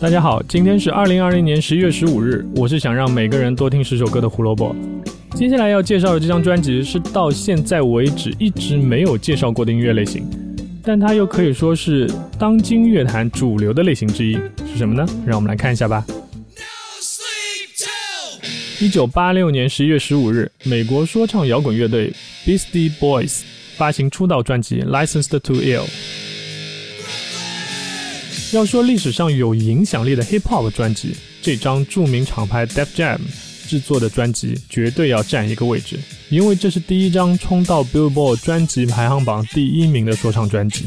大家好，今天是二零二零年十一月十五日，我是想让每个人多听十首歌的胡萝卜。接下来要介绍的这张专辑是到现在为止一直没有介绍过的音乐类型，但它又可以说是当今乐坛主流的类型之一，是什么呢？让我们来看一下吧。一九八六年十一月十五日，美国说唱摇滚乐队 Beastie Boys 发行出道专辑《Licensed to Ill》。要说历史上有影响力的 Hip Hop 专辑，这张著名厂牌 Def Jam 制作的专辑绝对要占一个位置，因为这是第一张冲到 Billboard 专辑排行榜第一名的说唱专辑。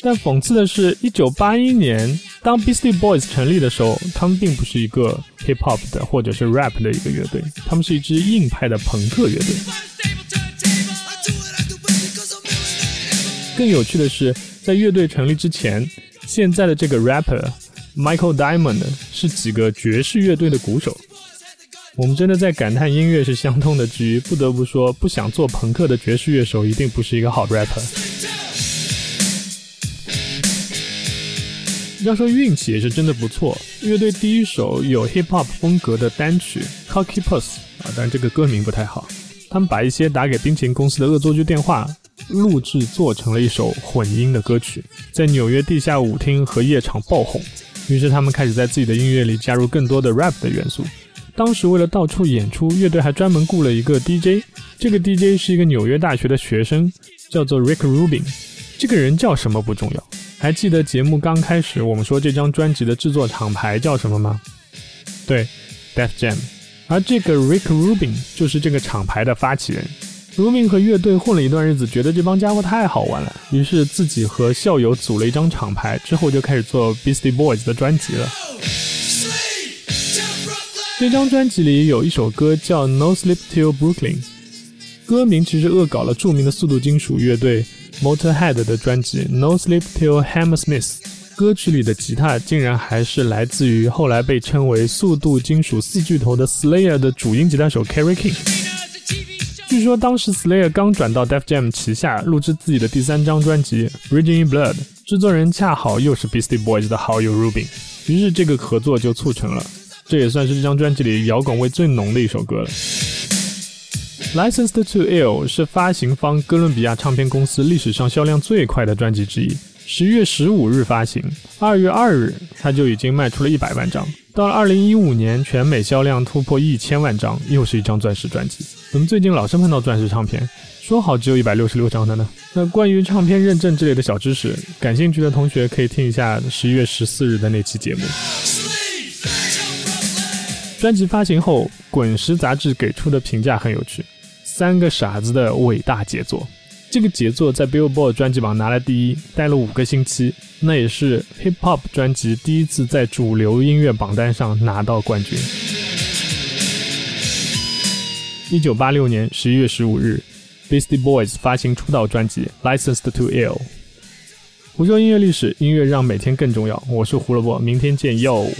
但讽刺的是，一九八一年。当 Beastie Boys 成立的时候，他们并不是一个 hip hop 的或者是 rap 的一个乐队，他们是一支硬派的朋克乐队。更有趣的是，在乐队成立之前，现在的这个 rapper Michael Diamond 是几个爵士乐队的鼓手。我们真的在感叹音乐是相通的之余，不得不说，不想做朋克的爵士乐手一定不是一个好 rapper。要说运气也是真的不错，乐队第一首有 hip hop 风格的单曲 Cocky Puss 啊，但这个歌名不太好。他们把一些打给冰淇淋公司的恶作剧电话录制做成了一首混音的歌曲，在纽约地下舞厅和夜场爆红。于是他们开始在自己的音乐里加入更多的 rap 的元素。当时为了到处演出，乐队还专门雇了一个 DJ。这个 DJ 是一个纽约大学的学生，叫做 Rick Rubin。这个人叫什么不重要。还记得节目刚开始我们说这张专辑的制作厂牌叫什么吗？对，Death Jam。而这个 Rick Rubin 就是这个厂牌的发起人。Rubin 和乐队混了一段日子，觉得这帮家伙太好玩了，于是自己和校友组了一张厂牌，之后就开始做 Beastie Boys 的专辑了。这张专辑里有一首歌叫 No Sleep Till Brooklyn，歌名其实恶搞了著名的速度金属乐队。Motorhead 的专辑《No Sleep Till Hammersmith》歌曲里的吉他竟然还是来自于后来被称为速度金属四巨头的 Slayer 的主音吉他手 Kerry King。据说当时 Slayer 刚转到 Def Jam 旗下录制自己的第三张专辑《Raging in Blood》，制作人恰好又是 Beastie Boys 的好友 Rubin，于是这个合作就促成了。这也算是这张专辑里摇滚味最浓的一首歌了。Licensed to Ill 是发行方哥伦比亚唱片公司历史上销量最快的专辑之一。十月十五日发行，二月二日它就已经卖出了一百万张。到了二零一五年，全美销量突破一千万张，又是一张钻石专辑。怎么最近老是碰到钻石唱片？说好只有一百六十六张的呢？那关于唱片认证之类的小知识，感兴趣的同学可以听一下十一月十四日的那期节目。专辑发行后，《滚石》杂志给出的评价很有趣。三个傻子的伟大杰作，这个杰作在 Billboard 专辑榜拿了第一，待了五个星期，那也是 Hip Hop 专辑第一次在主流音乐榜单上拿到冠军。一九八六年十一月十五日，Beastie Boys 发行出道专辑《Licensed to Ill》。胡说音乐历史，音乐让每天更重要。我是胡萝卜，明天见，哟。